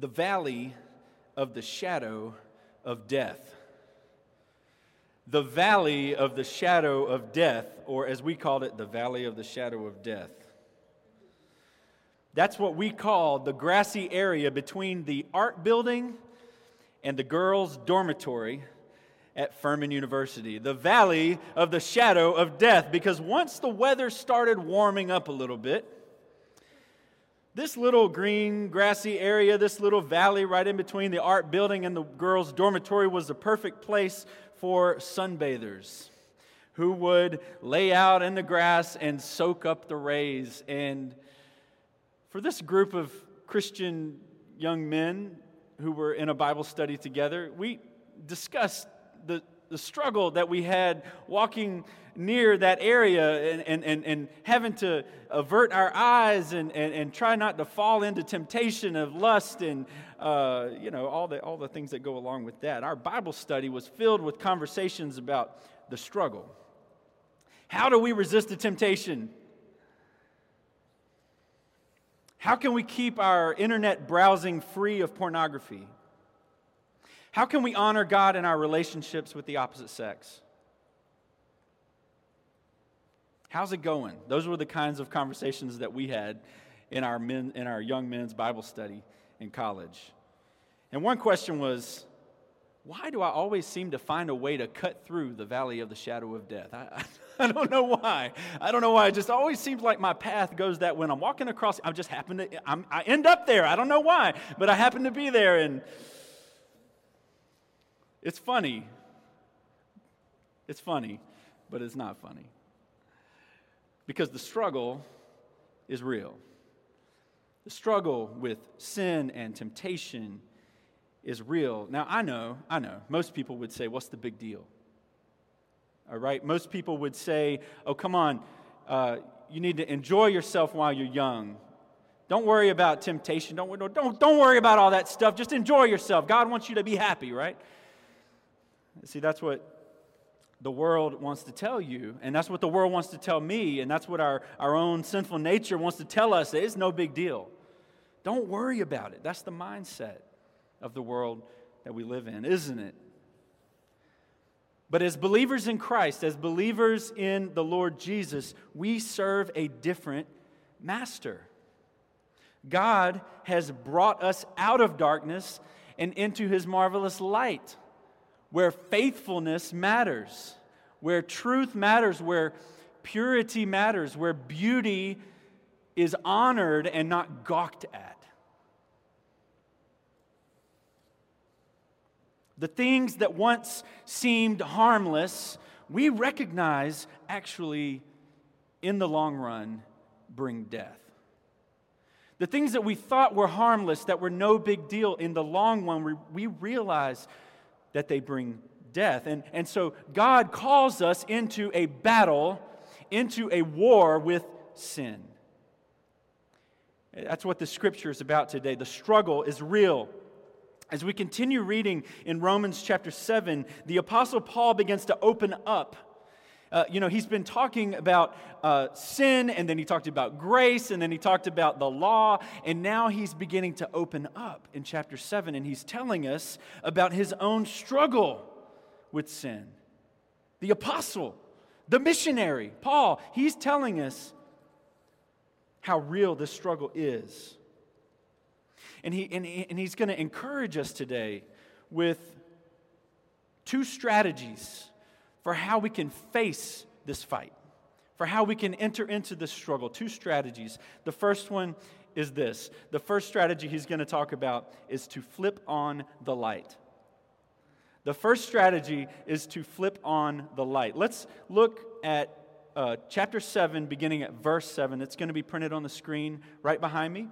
the valley of the shadow of death. The valley of the shadow of death, or as we called it, the valley of the shadow of death. That's what we call the grassy area between the art building and the girls' dormitory at Furman University, the valley of the shadow of death, because once the weather started warming up a little bit, this little green, grassy area, this little valley right in between the art building and the girls' dormitory was the perfect place for sunbathers who would lay out in the grass and soak up the rays. And for this group of Christian young men who were in a Bible study together, we discussed the, the struggle that we had walking near that area and, and, and, and having to avert our eyes and, and, and try not to fall into temptation of lust and uh, you know all the, all the things that go along with that. Our bible study was filled with conversations about the struggle. How do we resist the temptation? How can we keep our internet browsing free of pornography how can we honor god in our relationships with the opposite sex How's it going? Those were the kinds of conversations that we had in our, men, in our young men's Bible study in college. And one question was, why do I always seem to find a way to cut through the valley of the shadow of death? I, I, I don't know why. I don't know why. It just always seems like my path goes that when I'm walking across, I just happen to, I'm, I end up there. I don't know why, but I happen to be there. And it's funny. It's funny, but it's not funny because the struggle is real. The struggle with sin and temptation is real. Now, I know, I know, most people would say, What's the big deal? All right? Most people would say, Oh, come on, uh, you need to enjoy yourself while you're young. Don't worry about temptation. Don't, don't, don't worry about all that stuff. Just enjoy yourself. God wants you to be happy, right? See, that's what the world wants to tell you, and that's what the world wants to tell me, and that's what our, our own sinful nature wants to tell us. It's no big deal. Don't worry about it. That's the mindset of the world that we live in, isn't it? But as believers in Christ, as believers in the Lord Jesus, we serve a different master. God has brought us out of darkness and into his marvelous light where faithfulness matters, where truth matters, where purity matters, where beauty is honored and not gawked at. The things that once seemed harmless, we recognize actually, in the long run, bring death. The things that we thought were harmless, that were no big deal, in the long run, we realize that they bring death. And, and so God calls us into a battle, into a war with sin. That's what the scripture is about today. The struggle is real. As we continue reading in Romans chapter 7, the Apostle Paul begins to open up. Uh, you know, he's been talking about uh, sin, and then he talked about grace, and then he talked about the law, and now he's beginning to open up in chapter 7, and he's telling us about his own struggle with sin. The apostle, the missionary, Paul, he's telling us how real this struggle is. And, he, and, and he's going to encourage us today with two strategies for how we can face this fight, for how we can enter into this struggle. Two strategies. The first one is this the first strategy he's going to talk about is to flip on the light. The first strategy is to flip on the light. Let's look at uh, chapter 7, beginning at verse 7. It's going to be printed on the screen right behind me.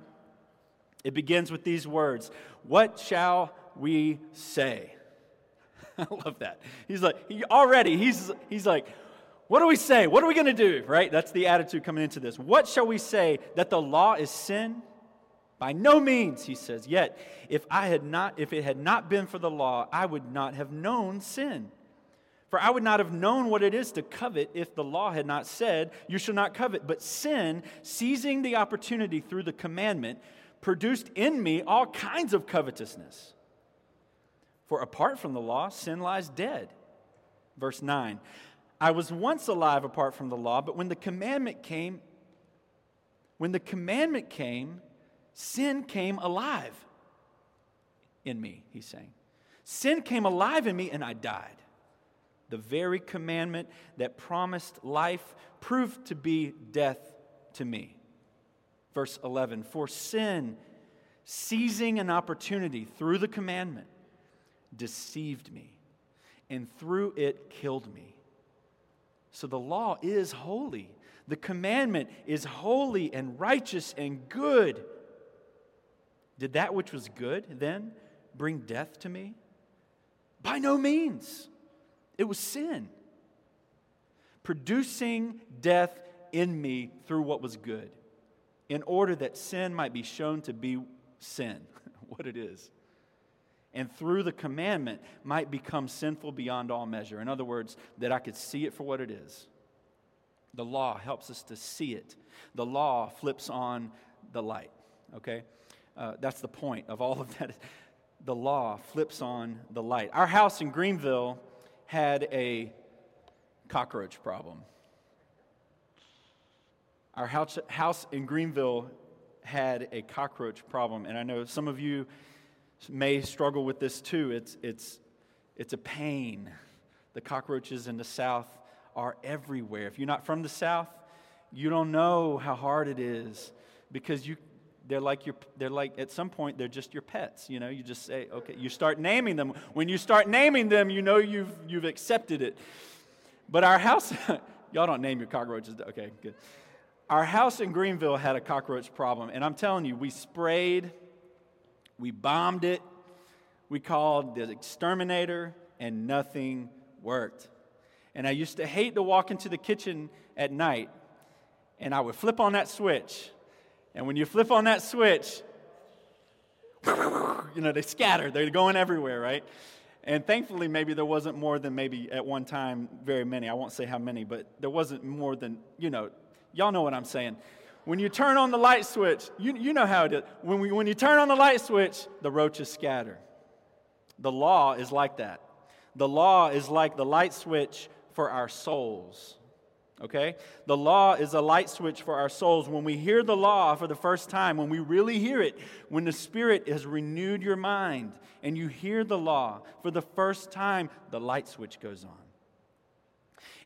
It begins with these words What shall we say? I love that. He's like, he, already, he's, he's like, what do we say? What are we going to do? Right? That's the attitude coming into this. What shall we say? That the law is sin? By no means, he says. Yet, if I had not, if it had not been for the law, I would not have known sin. For I would not have known what it is to covet if the law had not said, You shall not covet. But sin, seizing the opportunity through the commandment, produced in me all kinds of covetousness. For apart from the law, sin lies dead. Verse 9 I was once alive apart from the law, but when the commandment came, when the commandment came, sin came alive in me, he's saying. Sin came alive in me and I died. The very commandment that promised life proved to be death to me. Verse 11 For sin, seizing an opportunity through the commandment, deceived me, and through it killed me. So the law is holy. The commandment is holy and righteous and good. Did that which was good then bring death to me? By no means. It was sin, producing death in me through what was good, in order that sin might be shown to be sin, what it is, and through the commandment might become sinful beyond all measure. In other words, that I could see it for what it is. The law helps us to see it. The law flips on the light, okay? Uh, that's the point of all of that. The law flips on the light. Our house in Greenville had a cockroach problem. Our house, house in Greenville had a cockroach problem, and I know some of you may struggle with this too. It's, it's, it's a pain. The cockroaches in the South are everywhere. If you're not from the South, you don't know how hard it is because you, they're like your, they're like at some point they're just your pets. You know, you just say, okay, you start naming them. When you start naming them, you know you've you've accepted it. But our house, y'all don't name your cockroaches. Okay, good. Our house in Greenville had a cockroach problem, and I'm telling you, we sprayed, we bombed it, we called the exterminator, and nothing worked. And I used to hate to walk into the kitchen at night, and I would flip on that switch and when you flip on that switch, you know, they scatter, they're going everywhere, right? And thankfully, maybe there wasn't more than maybe at one time very many. I won't say how many, but there wasn't more than, you know, y'all know what I'm saying. When you turn on the light switch, you, you know how it is. When, we, when you turn on the light switch, the roaches scatter. The law is like that. The law is like the light switch for our souls. Okay? The law is a light switch for our souls. When we hear the law for the first time, when we really hear it, when the Spirit has renewed your mind and you hear the law for the first time, the light switch goes on.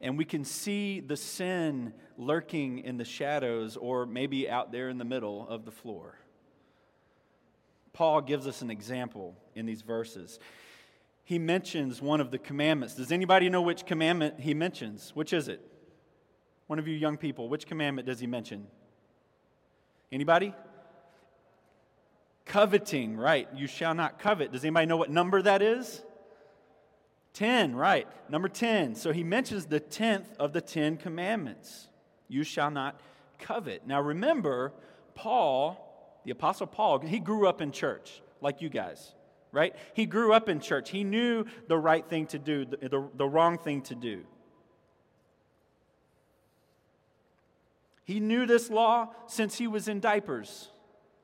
And we can see the sin lurking in the shadows or maybe out there in the middle of the floor. Paul gives us an example in these verses. He mentions one of the commandments. Does anybody know which commandment he mentions? Which is it? One of you young people, which commandment does he mention? Anybody? Coveting, right. You shall not covet. Does anybody know what number that is? 10, right. Number 10. So he mentions the 10th of the 10 commandments. You shall not covet. Now remember, Paul, the Apostle Paul, he grew up in church like you guys, right? He grew up in church. He knew the right thing to do, the, the, the wrong thing to do. He knew this law since he was in diapers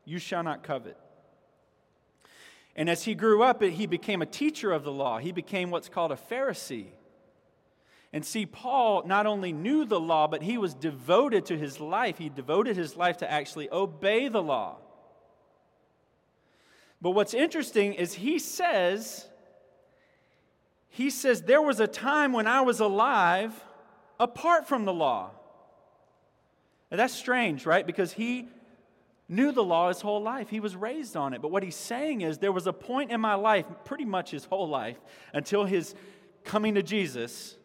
you shall not covet. And as he grew up, he became a teacher of the law. He became what's called a Pharisee. And see, Paul not only knew the law, but he was devoted to his life. He devoted his life to actually obey the law. But what's interesting is he says, he says, there was a time when I was alive apart from the law. Now, that's strange, right? Because he knew the law his whole life. He was raised on it. But what he's saying is there was a point in my life, pretty much his whole life, until his coming to Jesus,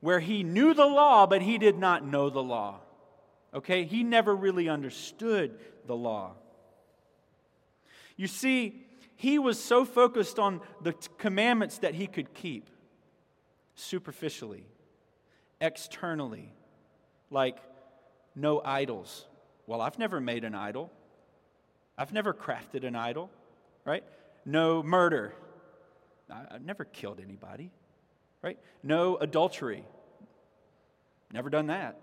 where he knew the law, but he did not know the law. Okay? He never really understood the law. You see, he was so focused on the commandments that he could keep superficially, externally, like no idols. Well, I've never made an idol. I've never crafted an idol, right? No murder. I've never killed anybody, right? No adultery. Never done that.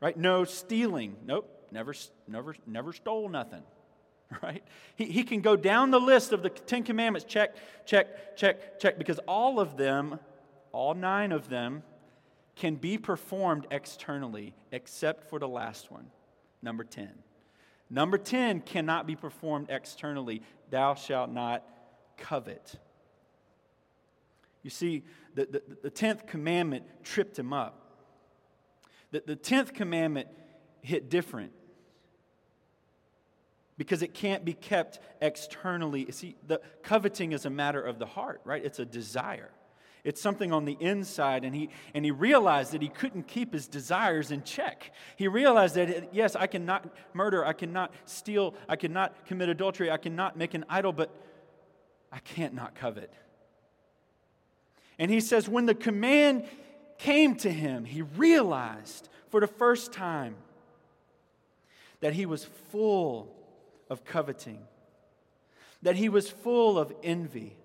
Right? No stealing. Nope. Never, never, never stole nothing. right? He, he can go down the list of the Ten Commandments, check, check, check, check, because all of them, all nine of them, can be performed externally, except for the last one, number 10. Number 10 cannot be performed externally. Thou shalt not covet. You see, the, the, the 10th commandment tripped him up. The, the 10th commandment hit different because it can't be kept externally. See, the coveting is a matter of the heart, right? It's a desire. It's something on the inside, and he, and he realized that he couldn't keep his desires in check. He realized that, yes, I cannot murder, I cannot steal, I cannot commit adultery, I cannot make an idol, but I can't not covet. And he says, when the command came to him, he realized for the first time that he was full of coveting, that he was full of envy,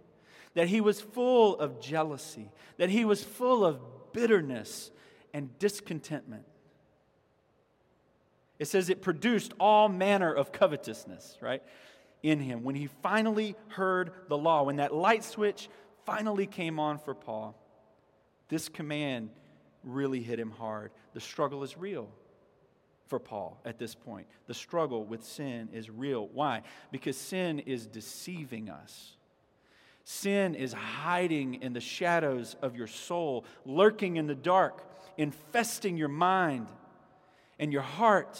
that he was full of jealousy, that he was full of bitterness and discontentment. It says it produced all manner of covetousness, right, in him. When he finally heard the law, when that light switch finally came on for Paul, this command really hit him hard. The struggle is real for Paul at this point. The struggle with sin is real. Why? Because sin is deceiving us. Sin is hiding in the shadows of your soul, lurking in the dark, infesting your mind and your heart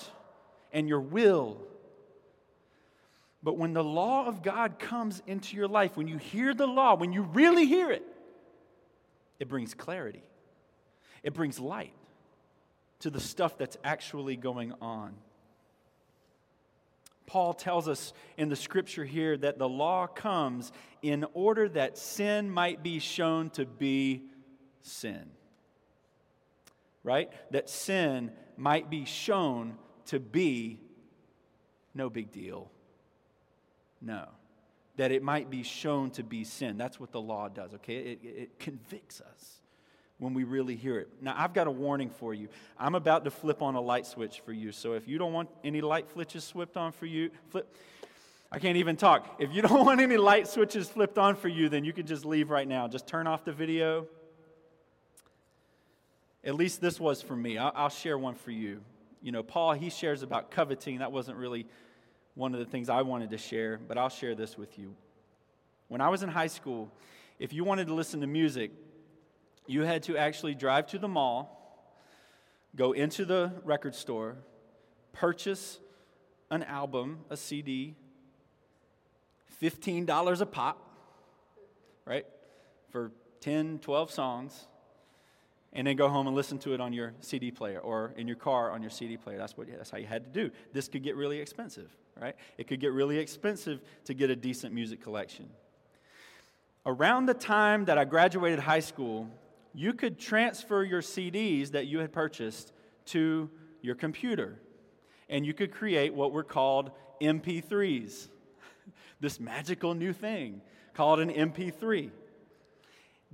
and your will. But when the law of God comes into your life, when you hear the law, when you really hear it, it brings clarity, it brings light to the stuff that's actually going on. Paul tells us in the scripture here that the law comes in order that sin might be shown to be sin. Right? That sin might be shown to be no big deal. No. That it might be shown to be sin. That's what the law does, okay? It, it convicts us when we really hear it. Now, I've got a warning for you. I'm about to flip on a light switch for you. So if you don't want any light switches flipped on for you, flip. I can't even talk. If you don't want any light switches flipped on for you, then you can just leave right now. Just turn off the video. At least this was for me. I'll share one for you. You know, Paul, he shares about coveting. That wasn't really one of the things I wanted to share, but I'll share this with you. When I was in high school, if you wanted to listen to music, you had to actually drive to the mall, go into the record store, purchase an album, a CD, $15 a pop, right? For 10, 12 songs, and then go home and listen to it on your CD player or in your car on your CD player. That's, what, that's how you had to do. This could get really expensive right? It could get really expensive to get a decent music collection. Around the time that I graduated high school, you could transfer your CDs that you had purchased to your computer. And you could create what were called MP3s, this magical new thing called an MP3.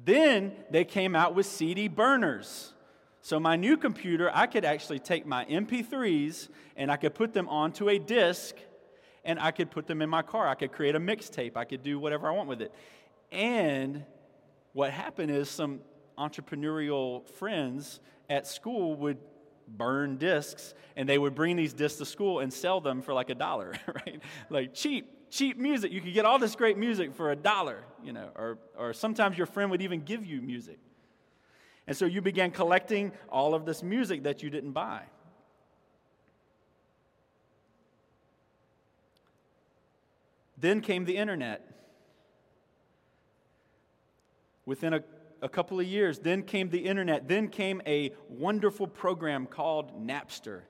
Then they came out with CD burners. So, my new computer, I could actually take my MP3s and I could put them onto a disk and I could put them in my car. I could create a mixtape. I could do whatever I want with it. And what happened is some entrepreneurial friends at school would burn discs and they would bring these discs to school and sell them for like a dollar, right? Like cheap, cheap music. You could get all this great music for a dollar, you know, or, or sometimes your friend would even give you music. And so you began collecting all of this music that you didn't buy. Then came the internet. Within a, a couple of years, then came the internet. Then came a wonderful program called Napster.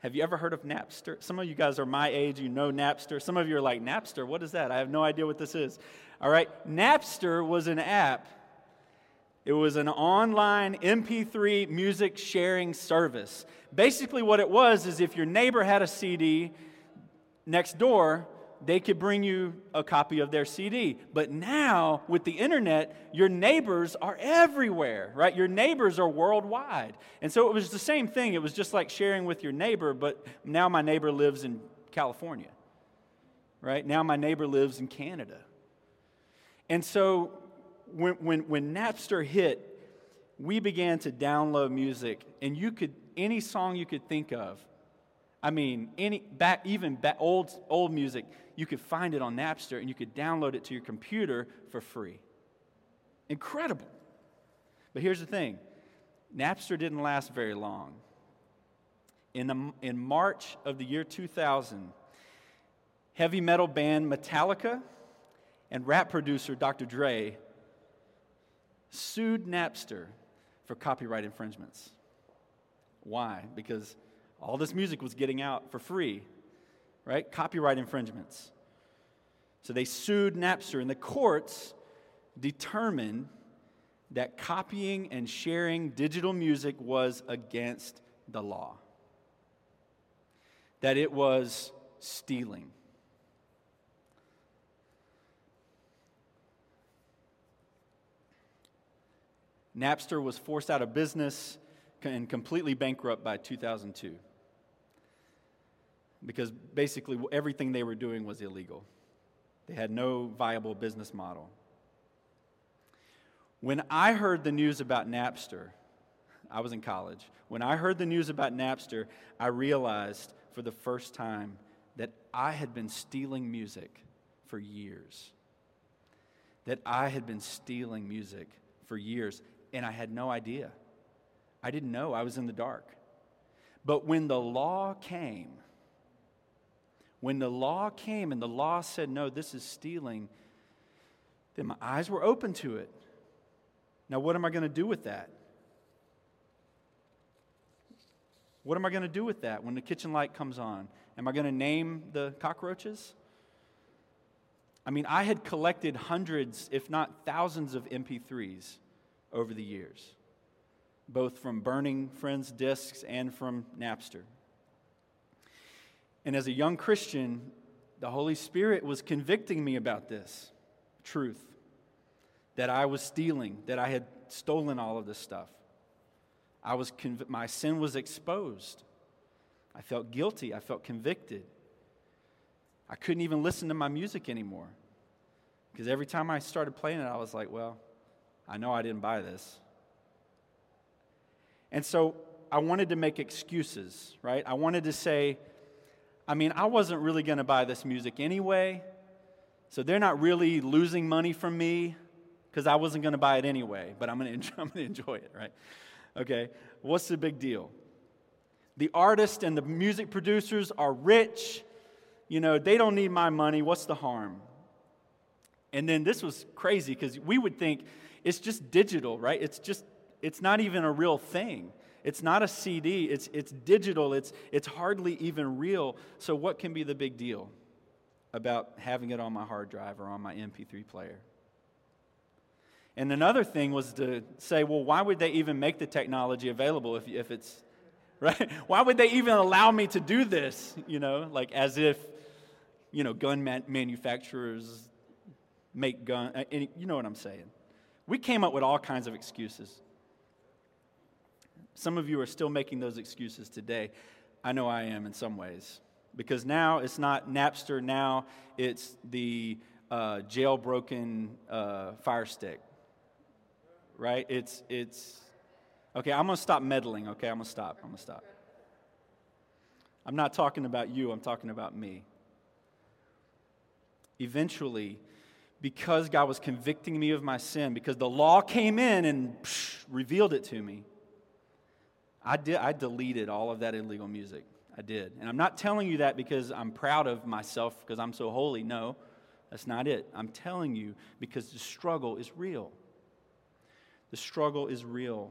Have you ever heard of Napster? Some of you guys are my age, you know Napster. Some of you are like, Napster, what is that? I have no idea what this is. All right, Napster was an app, it was an online MP3 music sharing service. Basically, what it was is if your neighbor had a CD next door, they could bring you a copy of their CD. But now, with the internet, your neighbors are everywhere, right? Your neighbors are worldwide. And so it was the same thing. It was just like sharing with your neighbor, but now my neighbor lives in California. right? Now my neighbor lives in Canada. And so when, when, when Napster hit, we began to download music, and you could, any song you could think of, I mean, any back, even back, old, old music, you could find it on Napster and you could download it to your computer for free. Incredible. But here's the thing Napster didn't last very long. In, the, in March of the year 2000, heavy metal band Metallica and rap producer Dr. Dre sued Napster for copyright infringements. Why? Because all this music was getting out for free, right? Copyright infringements. So they sued Napster, and the courts determined that copying and sharing digital music was against the law, that it was stealing. Napster was forced out of business and completely bankrupt by 2002 because basically everything they were doing was illegal. They had no viable business model. When I heard the news about Napster, I was in college. When I heard the news about Napster, I realized for the first time that I had been stealing music for years. That I had been stealing music for years, and I had no idea. I didn't know. I was in the dark. But when the law came, when the law came and the law said, no, this is stealing, then my eyes were open to it. Now, what am I going to do with that? What am I going to do with that when the kitchen light comes on? Am I going to name the cockroaches? I mean, I had collected hundreds, if not thousands, of MP3s over the years, both from burning friends' discs and from Napster. And as a young Christian, the Holy Spirit was convicting me about this truth that I was stealing, that I had stolen all of this stuff. I was conv- my sin was exposed. I felt guilty. I felt convicted. I couldn't even listen to my music anymore. Because every time I started playing it, I was like, well, I know I didn't buy this. And so I wanted to make excuses, right? I wanted to say, I mean, I wasn't really going to buy this music anyway, so they're not really losing money from me because I wasn't going to buy it anyway, but I'm going to enjoy it, right? Okay, what's the big deal? The artists and the music producers are rich. You know, they don't need my money. What's the harm? And then this was crazy because we would think it's just digital, right? It's just, it's not even a real thing. It's not a CD, it's, it's digital, it's, it's hardly even real. So, what can be the big deal about having it on my hard drive or on my MP3 player? And another thing was to say, well, why would they even make the technology available if, if it's, right? Why would they even allow me to do this? You know, like as if, you know, gun man- manufacturers make gun, uh, you know what I'm saying. We came up with all kinds of excuses. Some of you are still making those excuses today. I know I am in some ways. Because now it's not Napster, now it's the uh, jailbroken uh, Fire Stick right? It's, it's, okay, I'm to stop meddling, okay? I'm to stop. I'm to stop. I'm not talking about you, I'm talking about me. Eventually, because God was convicting me of my sin, because the law came in and psh, revealed it to me, I, did, I deleted all of that illegal music. I did. And I'm not telling you that because I'm proud of myself because I'm so holy. No, that's not it. I'm telling you because the struggle is real. The struggle is real.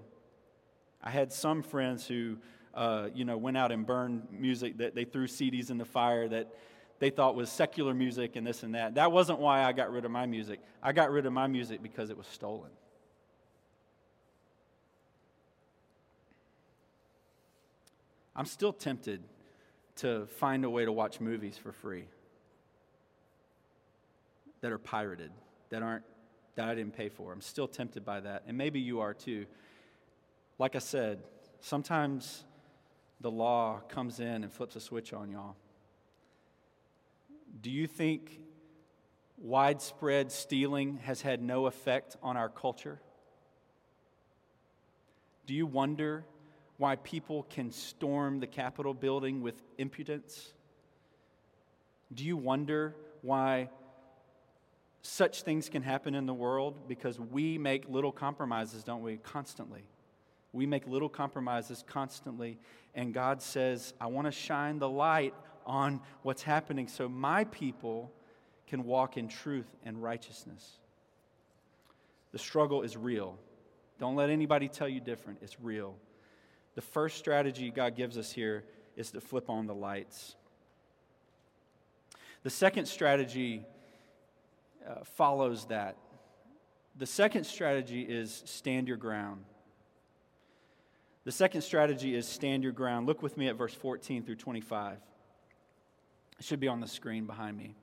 I had some friends who, uh, you know, went out and burned music that they threw CDs in the fire that they thought was secular music and this and that. That wasn't why I got rid of my music. I got rid of my music because it was stolen. I'm still tempted to find a way to watch movies for free that are pirated, that aren't that I didn't pay for. I'm still tempted by that. And maybe you are too. Like I said, sometimes the law comes in and flips a switch on y'all. Do you think widespread stealing has had no effect on our culture? Do you wonder why people can storm the Capitol building with impudence? Do you wonder why such things can happen in the world? Because we make little compromises, don't we? Constantly. We make little compromises constantly, and God says, I want to shine the light on what's happening so my people can walk in truth and righteousness. The struggle is real. Don't let anybody tell you different. It's real. The first strategy God gives us here is to flip on the lights. The second strategy uh, follows that. The second strategy is stand your ground. The second strategy is stand your ground. Look with me at verse 14 through 25. It should be on the screen behind me.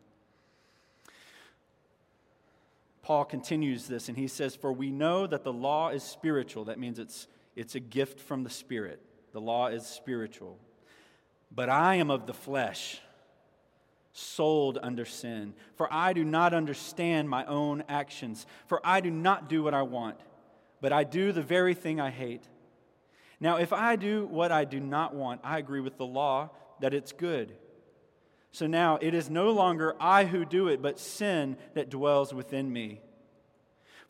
Paul continues this and he says, For we know that the law is spiritual. That means it's, it's a gift from the Spirit. The law is spiritual. But I am of the flesh, sold under sin. For I do not understand my own actions. For I do not do what I want, but I do the very thing I hate. Now, if I do what I do not want, I agree with the law that it's good. So now it is no longer I who do it, but sin that dwells within me.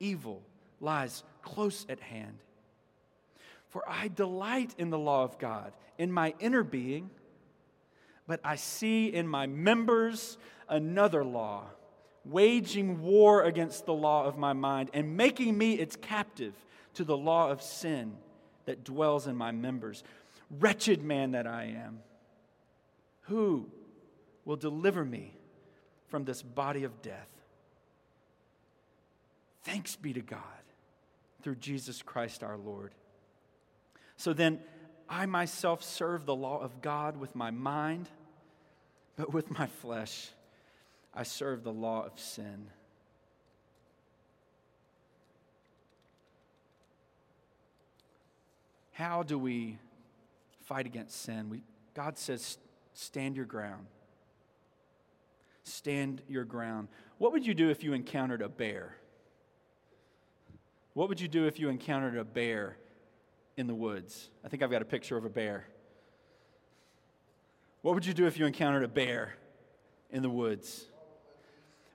evil lies close at hand. For I delight in the law of God, in my inner being, but I see in my members another law, waging war against the law of my mind and making me its captive to the law of sin that dwells in my members. Wretched man that I am, who will deliver me from this body of death. Thanks be to God through Jesus Christ our Lord. So then, I myself serve the law of God with my mind, but with my flesh, I serve the law of sin. How do we fight against sin? We, God says, stand your ground stand your ground. What would you do if you encountered a bear? What would you do if you encountered a bear in the woods? I think I've got a picture of a bear. What would you do if you encountered a bear in the woods?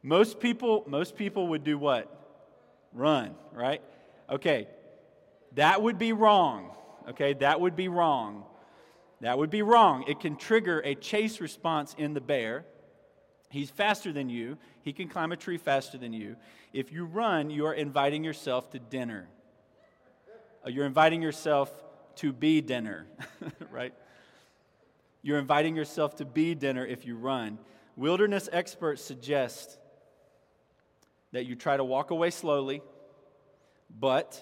Most people, most people would do what? Run, right? Okay. That would be wrong. Okay, that would be wrong. That would be wrong. It can trigger a chase response in the bear. He's faster than you. He can climb a tree faster than you. If you run, you are inviting yourself to dinner. Uh, you're inviting yourself to be dinner, right? You're inviting yourself to be dinner if you run. Wilderness experts suggest that you try to walk away slowly, but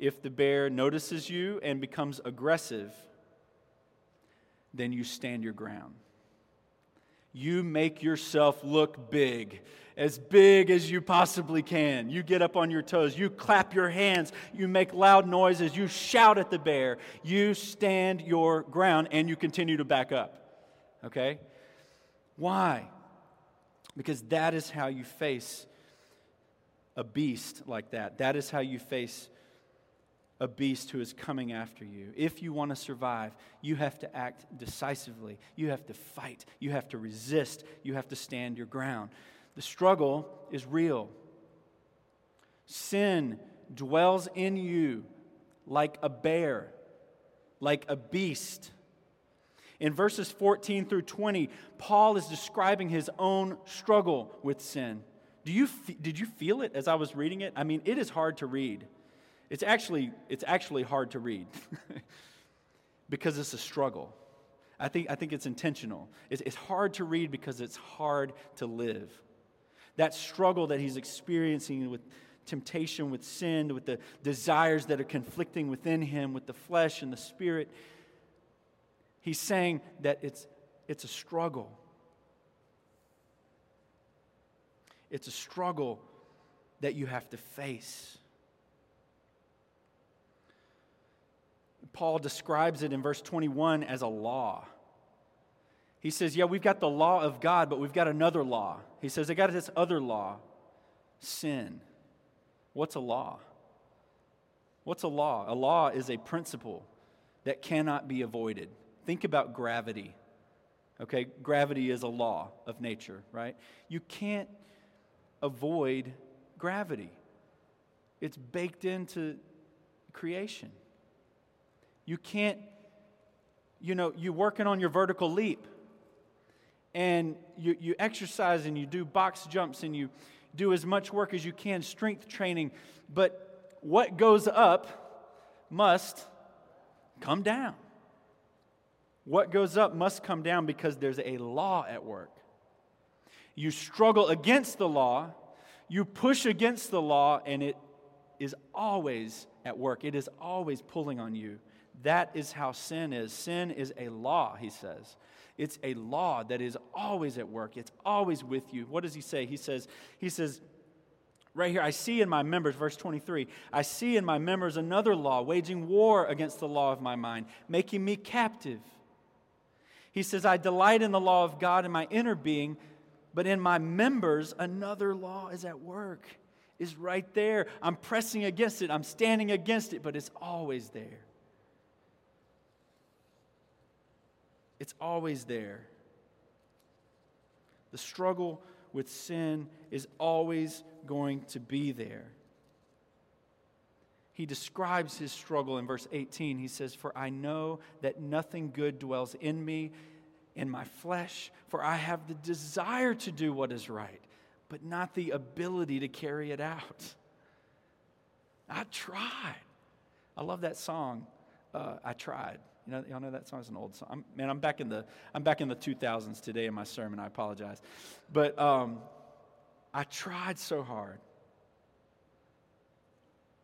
if the bear notices you and becomes aggressive, then you stand your ground you make yourself look big, as big as you possibly can. You get up on your toes, you clap your hands, you make loud noises, you shout at the bear, you stand your ground, and you continue to back up. Okay? Why? Because that is how you face a beast like that. That is how you face a beast who is coming after you. If you want to survive, you have to act decisively. You have to fight. You have to resist. You have to stand your ground. The struggle is real. Sin dwells in you like a bear, like a beast. In verses 14 through 20, Paul is describing his own struggle with sin. Do you, did you feel it as I was reading it? I mean, it is hard to read. It's actually, it's actually hard to read because it's a struggle. I think, I think it's intentional. It's, it's hard to read because it's hard to live. That struggle that he's experiencing with temptation, with sin, with the desires that are conflicting within him, with the flesh and the spirit, he's saying that it's, it's a struggle. It's a struggle that you have to face. Paul describes it in verse 21 as a law. He says, Yeah, we've got the law of God, but we've got another law. He says, I got this other law sin. What's a law? What's a law? A law is a principle that cannot be avoided. Think about gravity. Okay, gravity is a law of nature, right? You can't avoid gravity, it's baked into creation. You can't, you know, you're working on your vertical leap and you, you exercise and you do box jumps and you do as much work as you can, strength training, but what goes up must come down. What goes up must come down because there's a law at work. You struggle against the law, you push against the law, and it is always at work. It is always pulling on you. That is how sin is. Sin is a law, he says. It's a law that is always at work. It's always with you. What does he say? He says, he says, right here, I see in my members, verse 23, I see in my members another law, waging war against the law of my mind, making me captive. He says, I delight in the law of God in my inner being, but in my members, another law is at work, is right there. I'm pressing against it, I'm standing against it, but it's always there. It's always there. The struggle with sin is always going to be there. He describes his struggle in verse 18. He says, For I know that nothing good dwells in me, in my flesh, for I have the desire to do what is right, but not the ability to carry it out. I tried. I love that song, uh, I Tried. You know, y'all know that song is an old song. I'm, man, I'm back in the I'm back in the 2000s today in my sermon. I apologize, but um, I tried so hard.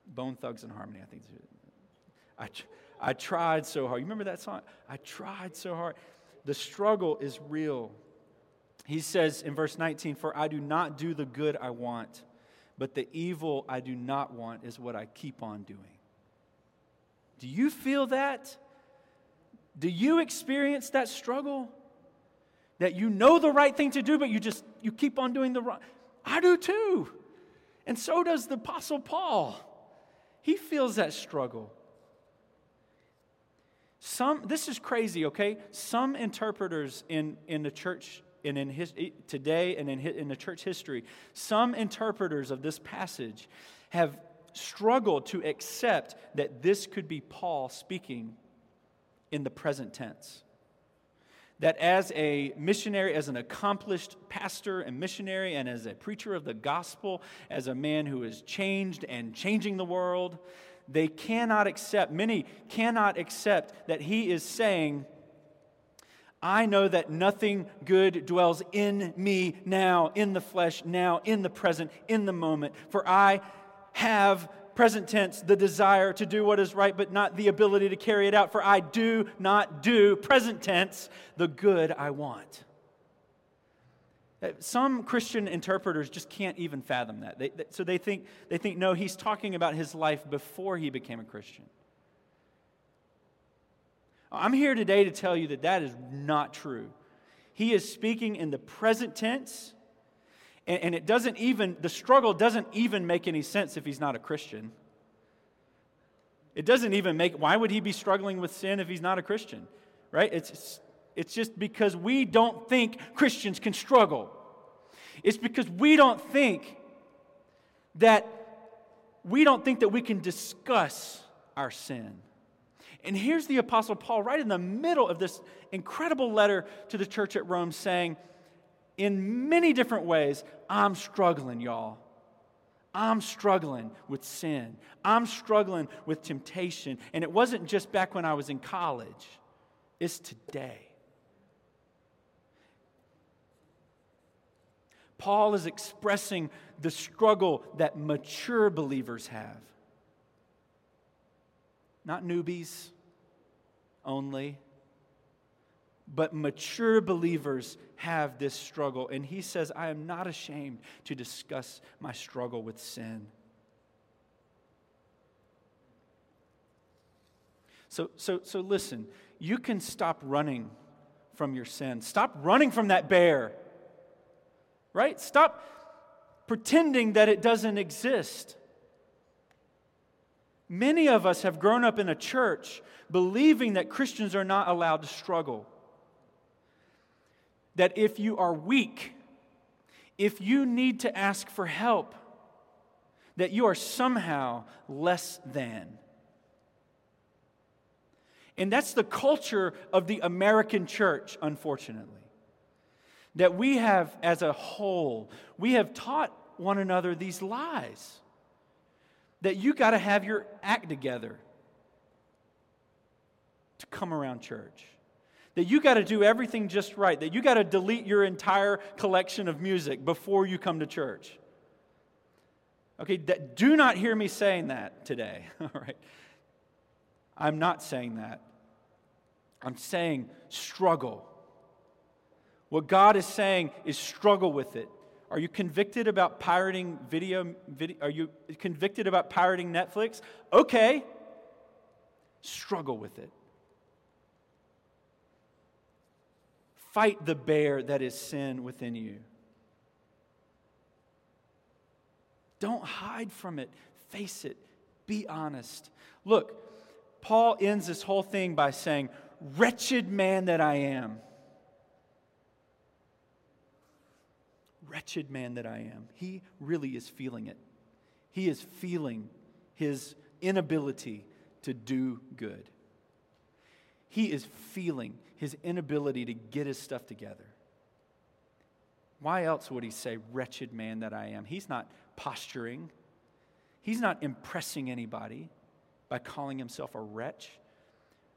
Bone Thugs and Harmony, I think. I I tried so hard. You remember that song? I tried so hard. The struggle is real. He says in verse 19, "For I do not do the good I want, but the evil I do not want is what I keep on doing." Do you feel that? Do you experience that struggle? That you know the right thing to do, but you just you keep on doing the wrong. I do too. And so does the apostle Paul. He feels that struggle. Some this is crazy, okay? Some interpreters in, in the church and in his, eh, today and in, in the church history, some interpreters of this passage have struggled to accept that this could be Paul speaking in the present tense. That as a missionary, as an accomplished pastor and missionary, and as a preacher of the gospel, as a man who is changed and changing the world, they cannot accept, many cannot accept that he is saying, I know that nothing good dwells in me now, in the flesh, now, in the present, in the moment. For I have present tense, the desire to do what is right, but not the ability to carry it out. For I do not do, present tense, the good I want. Uh, some Christian interpreters just can't even fathom that. They, they, so they think, they think, no, he's talking about his life before he became a Christian. I'm here today to tell you that that is not true. He is speaking in the present tense and, and it doesn't even, the struggle doesn't even make any sense if he's not a Christian. It doesn't even make, why would he be struggling with sin if he's not a Christian? Right? It's, it's just because we don't think Christians can struggle. It's because we don't think that we don't think that we can discuss our sin. And here's the Apostle Paul right in the middle of this incredible letter to the church at Rome saying, in many different ways, I'm struggling, y'all. I'm struggling with sin. I'm struggling with temptation. And it wasn't just back when I was in college, it's today. Paul is expressing the struggle that mature believers have. Not newbies only, but mature believers have this struggle. And he says, I am not ashamed to discuss my struggle with sin. So, so, so listen, you can stop running from your sin. Stop running from that bear, right? Stop pretending that it doesn't exist. Many of us have grown up in a church believing that Christians are not allowed to struggle. That if you are weak, if you need to ask for help, that you are somehow less than. And that's the culture of the American church, unfortunately. That we have, as a whole, we have taught one another these lies. That you got to have your act together to come around church. That you got to do everything just right. That you got to delete your entire collection of music before you come to church. Okay, that, do not hear me saying that today, all right? I'm not saying that. I'm saying struggle. What God is saying is struggle with it. Are you convicted about pirating video, video? Are you convicted about pirating Netflix? Okay. Struggle with it. Fight the bear that is sin within you. Don't hide from it. Face it. Be honest. Look, Paul ends this whole thing by saying, Wretched man that I am. Wretched man that I am. He really is feeling it. He is feeling his inability to do good. He is feeling his inability to get his stuff together. Why else would he say, Wretched man that I am? He's not posturing, he's not impressing anybody by calling himself a wretch.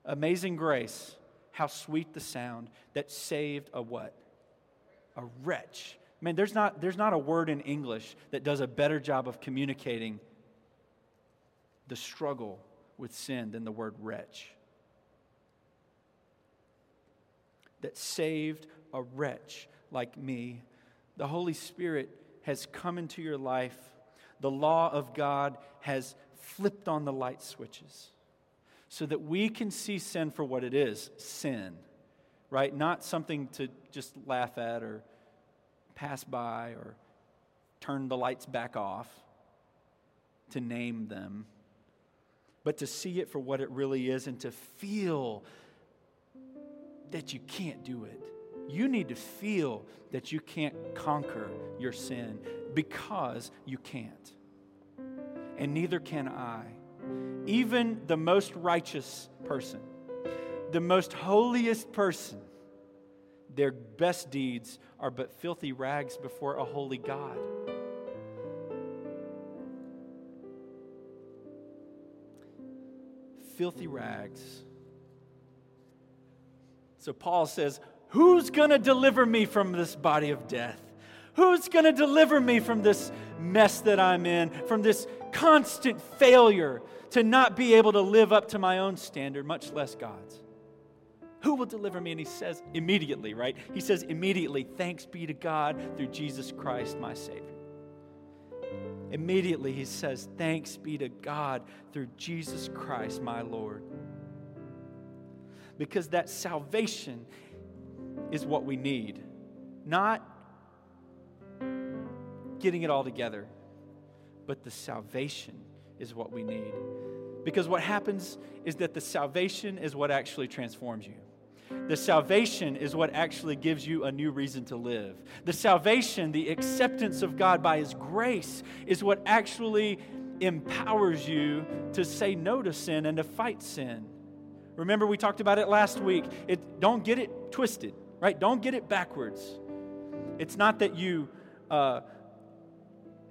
Amazing grace, how sweet the sound that saved a what? A wretch. Man, there's not, there's not a word in English that does a better job of communicating the struggle with sin than the word wretch. That saved a wretch like me. The Holy Spirit has come into your life. The law of God has flipped on the light switches so that we can see sin for what it is sin, right? Not something to just laugh at or pass by or turn the lights back off, to name them, but to see it for what it really is and to feel that you can't do it. You need to feel that you can't conquer your sin because you can't and neither can I. Even the most righteous person, the most holiest person, their best deeds are but filthy rags before a holy God. Filthy rags. So Paul says, Who's going to deliver me from this body of death? Who's going to deliver me from this mess that I'm in, from this constant failure to not be able to live up to my own standard, much less God's. Who will deliver me? And he says immediately, right? He says immediately, thanks be to God through Jesus Christ, my Savior. Immediately, he says, thanks be to God through Jesus Christ, my Lord. Because that salvation is what we need, not getting it all together but the salvation is what we need. Because what happens is that the salvation is what actually transforms you. The salvation is what actually gives you a new reason to live. The salvation, the acceptance of God by His grace, is what actually empowers you to say no to sin and to fight sin. Remember, we talked about it last week. It, don't get it twisted, right? Don't get it backwards. It's not that you. Uh,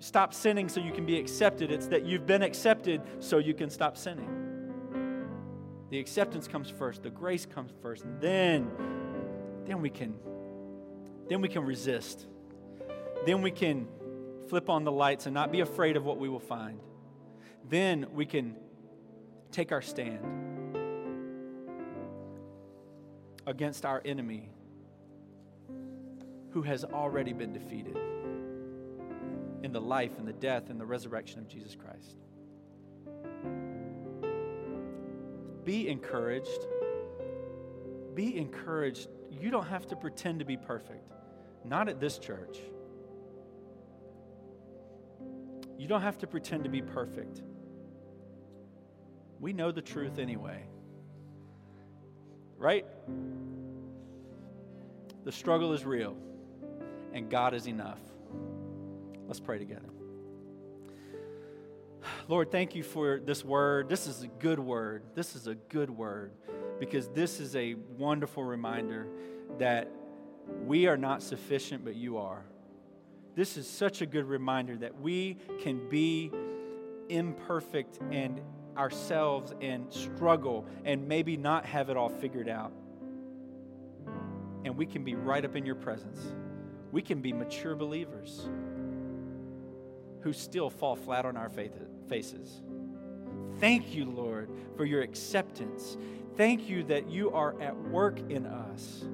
stop sinning so you can be accepted. It's that you've been accepted so you can stop sinning. The acceptance comes first, the grace comes first, and then then we can then we can resist. then we can flip on the lights and not be afraid of what we will find. Then we can take our stand against our enemy who has already been defeated in the life and the death and the resurrection of Jesus Christ. Be encouraged. Be encouraged. You don't have to pretend to be perfect, not at this church. You don't have to pretend to be perfect. We know the truth anyway. Right? The struggle is real, and God is enough. Let's pray together. Lord, thank you for this word. This is a good word. This is a good word because this is a wonderful reminder that we are not sufficient, but you are. This is such a good reminder that we can be imperfect and ourselves and struggle and maybe not have it all figured out. We can be right up in your presence. We can be mature believers who still fall flat on our faces. Thank you, Lord, for your acceptance. Thank you that you are at work in us,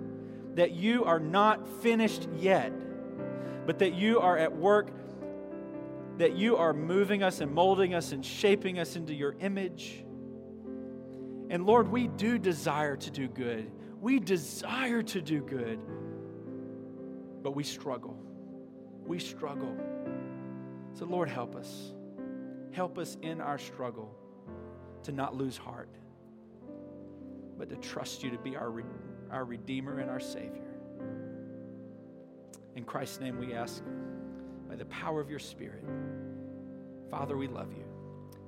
that you are not finished yet, but that you are at work, that you are moving us and molding us and shaping us into your image. And Lord, we do desire to do good. We desire to do good, but we struggle. We struggle. So, Lord, help us. Help us in our struggle to not lose heart, but to trust you to be our, our Redeemer and our Savior. In Christ's name we ask, by the power of your Spirit. Father, we love you.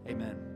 Amen.